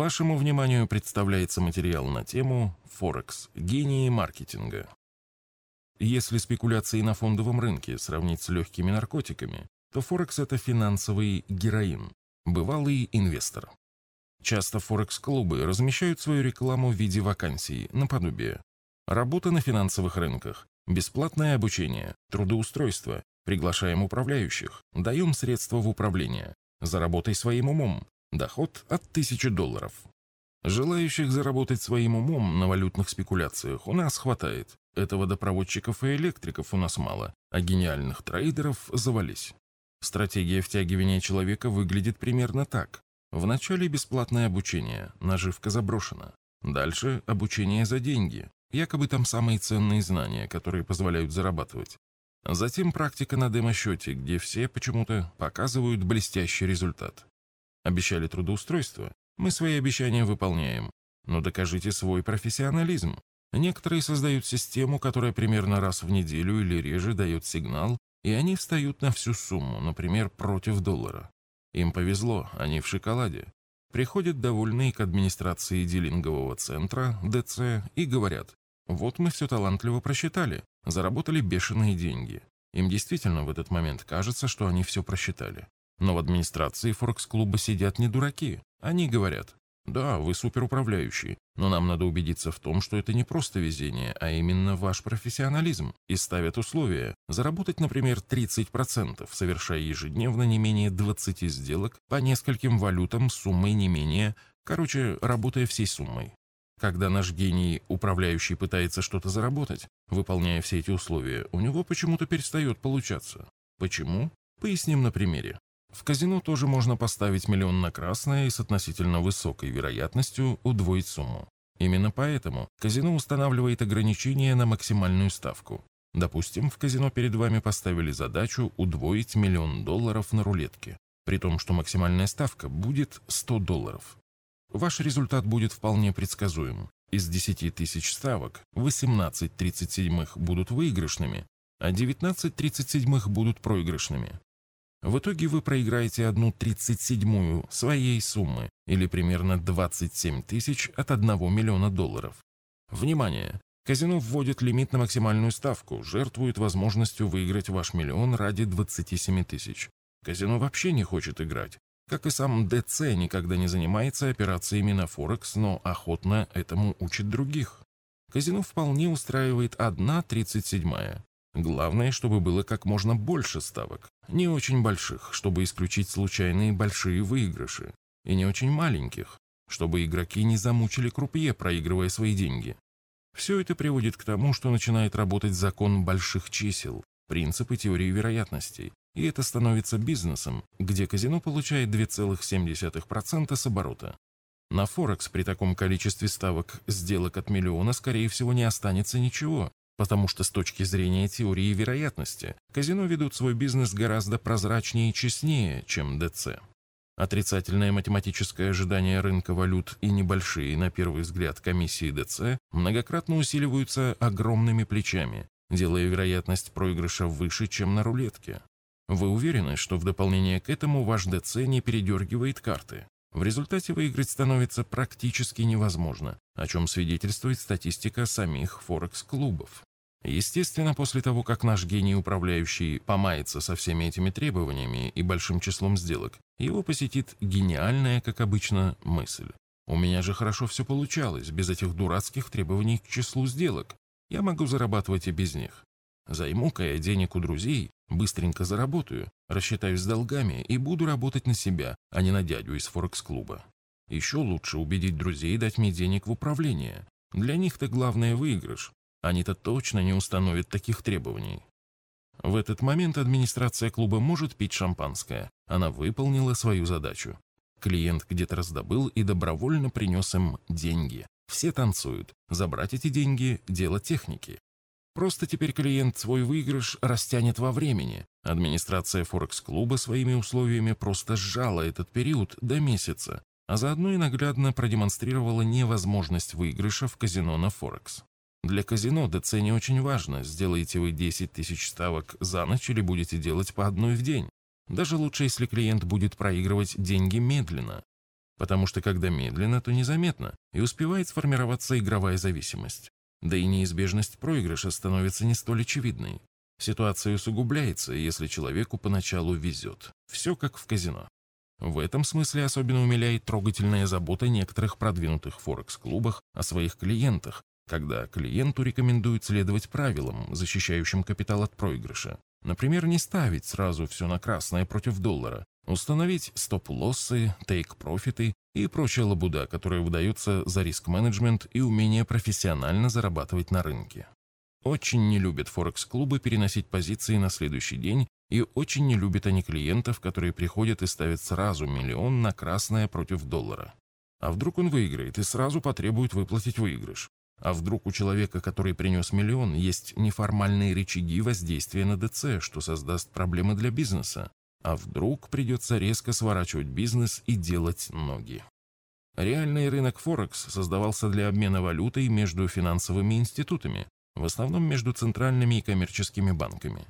Вашему вниманию представляется материал на тему «Форекс. Гении маркетинга». Если спекуляции на фондовом рынке сравнить с легкими наркотиками, то Форекс – это финансовый героин, бывалый инвестор. Часто Форекс-клубы размещают свою рекламу в виде вакансий, наподобие работа на финансовых рынках, бесплатное обучение, трудоустройство, приглашаем управляющих, даем средства в управление, заработай своим умом, Доход от 1000 долларов. Желающих заработать своим умом на валютных спекуляциях у нас хватает. Это водопроводчиков и электриков у нас мало, а гениальных трейдеров завались. Стратегия втягивания человека выглядит примерно так. Вначале бесплатное обучение, наживка заброшена. Дальше обучение за деньги, якобы там самые ценные знания, которые позволяют зарабатывать. Затем практика на демо-счете, где все почему-то показывают блестящий результат. Обещали трудоустройство? Мы свои обещания выполняем. Но докажите свой профессионализм. Некоторые создают систему, которая примерно раз в неделю или реже дает сигнал, и они встают на всю сумму, например, против доллара. Им повезло, они в шоколаде. Приходят довольные к администрации дилингового центра, ДЦ, и говорят, вот мы все талантливо просчитали, заработали бешеные деньги. Им действительно в этот момент кажется, что они все просчитали. Но в администрации Форекс-клуба сидят не дураки. Они говорят, да, вы суперуправляющий, но нам надо убедиться в том, что это не просто везение, а именно ваш профессионализм, и ставят условия заработать, например, 30%, совершая ежедневно не менее 20 сделок по нескольким валютам суммой не менее, короче, работая всей суммой. Когда наш гений, управляющий, пытается что-то заработать, выполняя все эти условия, у него почему-то перестает получаться. Почему? Поясним на примере. В казино тоже можно поставить миллион на красное и с относительно высокой вероятностью удвоить сумму. Именно поэтому казино устанавливает ограничения на максимальную ставку. Допустим, в казино перед вами поставили задачу удвоить миллион долларов на рулетке, при том, что максимальная ставка будет 100 долларов. Ваш результат будет вполне предсказуем. Из 10 тысяч ставок 18 37 будут выигрышными, а 19 37 будут проигрышными. В итоге вы проиграете одну тридцать седьмую своей суммы, или примерно 27 тысяч от 1 миллиона долларов. Внимание! Казино вводит лимит на максимальную ставку, жертвует возможностью выиграть ваш миллион ради 27 тысяч. Казино вообще не хочет играть. Как и сам ДЦ никогда не занимается операциями на Форекс, но охотно этому учит других. Казино вполне устраивает одна тридцать седьмая. Главное, чтобы было как можно больше ставок. Не очень больших, чтобы исключить случайные большие выигрыши. И не очень маленьких, чтобы игроки не замучили крупье, проигрывая свои деньги. Все это приводит к тому, что начинает работать закон больших чисел, принципы теории вероятностей. И это становится бизнесом, где казино получает 2,7% с оборота. На Форекс при таком количестве ставок сделок от миллиона, скорее всего, не останется ничего, потому что с точки зрения теории вероятности казино ведут свой бизнес гораздо прозрачнее и честнее, чем ДЦ. Отрицательное математическое ожидание рынка валют и небольшие, на первый взгляд, комиссии ДЦ многократно усиливаются огромными плечами, делая вероятность проигрыша выше, чем на рулетке. Вы уверены, что в дополнение к этому ваш ДЦ не передергивает карты? В результате выиграть становится практически невозможно, о чем свидетельствует статистика самих Форекс-клубов. Естественно, после того, как наш гений управляющий помается со всеми этими требованиями и большим числом сделок, его посетит гениальная, как обычно, мысль. У меня же хорошо все получалось, без этих дурацких требований к числу сделок. Я могу зарабатывать и без них. Займу-ка я денег у друзей, быстренько заработаю, рассчитаюсь с долгами и буду работать на себя, а не на дядю из Форекс-клуба. Еще лучше убедить друзей дать мне денег в управление. Для них-то главное выигрыш, они-то точно не установят таких требований. В этот момент администрация клуба может пить шампанское. Она выполнила свою задачу. Клиент где-то раздобыл и добровольно принес им деньги. Все танцуют. Забрать эти деньги – дело техники. Просто теперь клиент свой выигрыш растянет во времени. Администрация Форекс-клуба своими условиями просто сжала этот период до месяца, а заодно и наглядно продемонстрировала невозможность выигрыша в казино на Форекс. Для казино ДЦ не очень важно, сделаете вы 10 тысяч ставок за ночь или будете делать по одной в день. Даже лучше, если клиент будет проигрывать деньги медленно. потому что когда медленно, то незаметно, и успевает сформироваться игровая зависимость. Да и неизбежность проигрыша становится не столь очевидной. Ситуация усугубляется, если человеку поначалу везет. Все как в казино. В этом смысле особенно умиляет трогательная забота некоторых продвинутых Форекс-клубах о своих клиентах, когда клиенту рекомендуют следовать правилам, защищающим капитал от проигрыша. Например, не ставить сразу все на красное против доллара, установить стоп-лоссы, тейк-профиты и прочая лабуда, которая выдается за риск-менеджмент и умение профессионально зарабатывать на рынке. Очень не любят Форекс-клубы переносить позиции на следующий день и очень не любят они клиентов, которые приходят и ставят сразу миллион на красное против доллара. А вдруг он выиграет и сразу потребует выплатить выигрыш? А вдруг у человека, который принес миллион, есть неформальные рычаги воздействия на ДЦ, что создаст проблемы для бизнеса? А вдруг придется резко сворачивать бизнес и делать ноги? Реальный рынок Форекс создавался для обмена валютой между финансовыми институтами, в основном между центральными и коммерческими банками.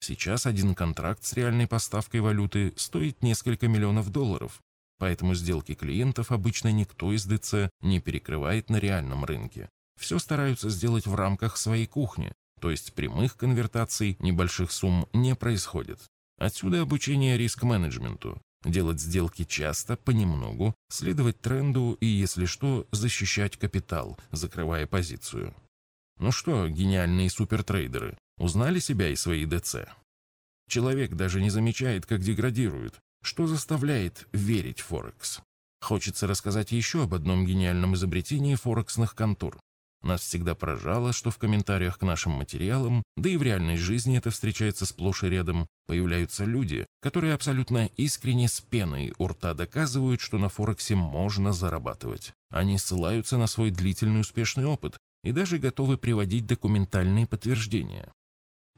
Сейчас один контракт с реальной поставкой валюты стоит несколько миллионов долларов, поэтому сделки клиентов обычно никто из ДЦ не перекрывает на реальном рынке. Все стараются сделать в рамках своей кухни, то есть прямых конвертаций небольших сумм не происходит. Отсюда обучение риск-менеджменту. Делать сделки часто, понемногу, следовать тренду и, если что, защищать капитал, закрывая позицию. Ну что, гениальные супертрейдеры, узнали себя и свои ДЦ? Человек даже не замечает, как деградирует, что заставляет верить Форекс. Хочется рассказать еще об одном гениальном изобретении форексных контор. Нас всегда поражало, что в комментариях к нашим материалам, да и в реальной жизни это встречается сплошь и рядом, появляются люди, которые абсолютно искренне с пеной у рта доказывают, что на Форексе можно зарабатывать. Они ссылаются на свой длительный успешный опыт, и даже готовы приводить документальные подтверждения.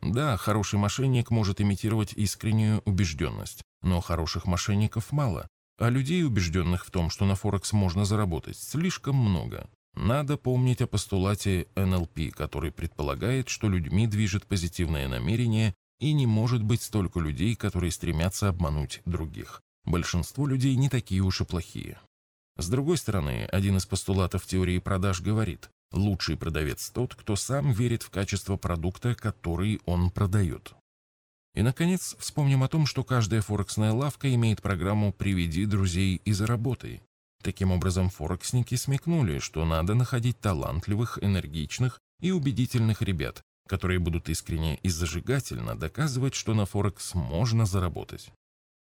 Да, хороший мошенник может имитировать искреннюю убежденность, но хороших мошенников мало, а людей, убежденных в том, что на Форекс можно заработать, слишком много. Надо помнить о постулате НЛП, который предполагает, что людьми движет позитивное намерение и не может быть столько людей, которые стремятся обмануть других. Большинство людей не такие уж и плохие. С другой стороны, один из постулатов теории продаж говорит, Лучший продавец тот, кто сам верит в качество продукта, который он продает. И, наконец, вспомним о том, что каждая форексная лавка имеет программу «Приведи друзей и заработай». Таким образом, форексники смекнули, что надо находить талантливых, энергичных и убедительных ребят, которые будут искренне и зажигательно доказывать, что на Форекс можно заработать.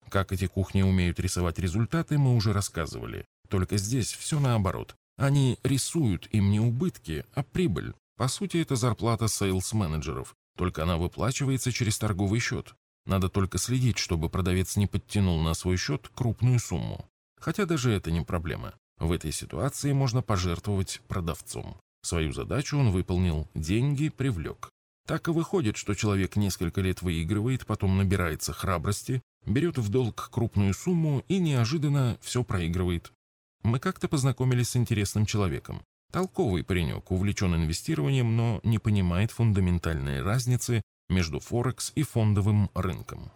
Как эти кухни умеют рисовать результаты, мы уже рассказывали. Только здесь все наоборот. Они рисуют им не убытки, а прибыль. По сути, это зарплата сейлс-менеджеров, только она выплачивается через торговый счет. Надо только следить, чтобы продавец не подтянул на свой счет крупную сумму. Хотя даже это не проблема. В этой ситуации можно пожертвовать продавцом. Свою задачу он выполнил, деньги привлек. Так и выходит, что человек несколько лет выигрывает, потом набирается храбрости, берет в долг крупную сумму и неожиданно все проигрывает мы как-то познакомились с интересным человеком. Толковый паренек, увлечен инвестированием, но не понимает фундаментальной разницы между Форекс и фондовым рынком.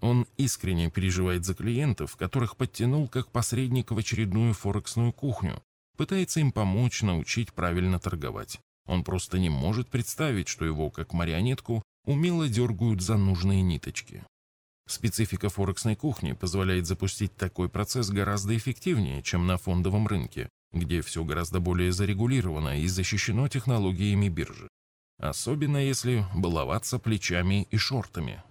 Он искренне переживает за клиентов, которых подтянул как посредник в очередную форексную кухню, пытается им помочь, научить правильно торговать. Он просто не может представить, что его, как марионетку, умело дергают за нужные ниточки. Специфика форексной кухни позволяет запустить такой процесс гораздо эффективнее, чем на фондовом рынке, где все гораздо более зарегулировано и защищено технологиями биржи. Особенно если баловаться плечами и шортами.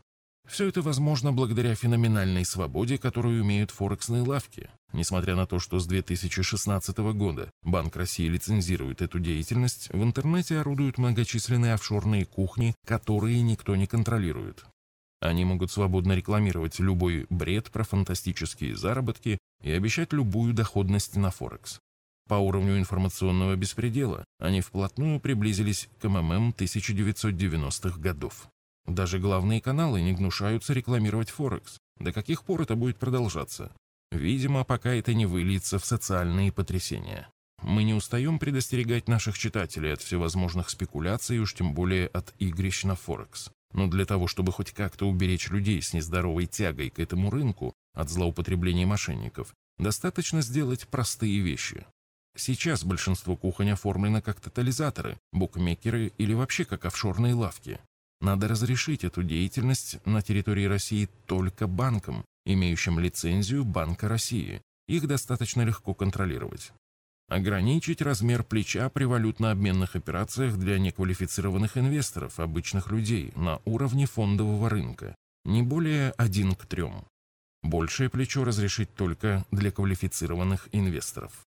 Все это возможно благодаря феноменальной свободе, которую имеют форексные лавки. Несмотря на то, что с 2016 года Банк России лицензирует эту деятельность, в интернете орудуют многочисленные офшорные кухни, которые никто не контролирует. Они могут свободно рекламировать любой бред про фантастические заработки и обещать любую доходность на Форекс. По уровню информационного беспредела они вплотную приблизились к МММ 1990-х годов. Даже главные каналы не гнушаются рекламировать Форекс. До каких пор это будет продолжаться? Видимо, пока это не выльется в социальные потрясения. Мы не устаем предостерегать наших читателей от всевозможных спекуляций, уж тем более от игрищ на Форекс. Но для того, чтобы хоть как-то уберечь людей с нездоровой тягой к этому рынку от злоупотребления мошенников, Достаточно сделать простые вещи. Сейчас большинство кухонь оформлено как тотализаторы, букмекеры или вообще как офшорные лавки. Надо разрешить эту деятельность на территории России только банкам, имеющим лицензию Банка России. Их достаточно легко контролировать. Ограничить размер плеча при валютно-обменных операциях для неквалифицированных инвесторов, обычных людей, на уровне фондового рынка, не более 1 к 3. Большее плечо разрешить только для квалифицированных инвесторов.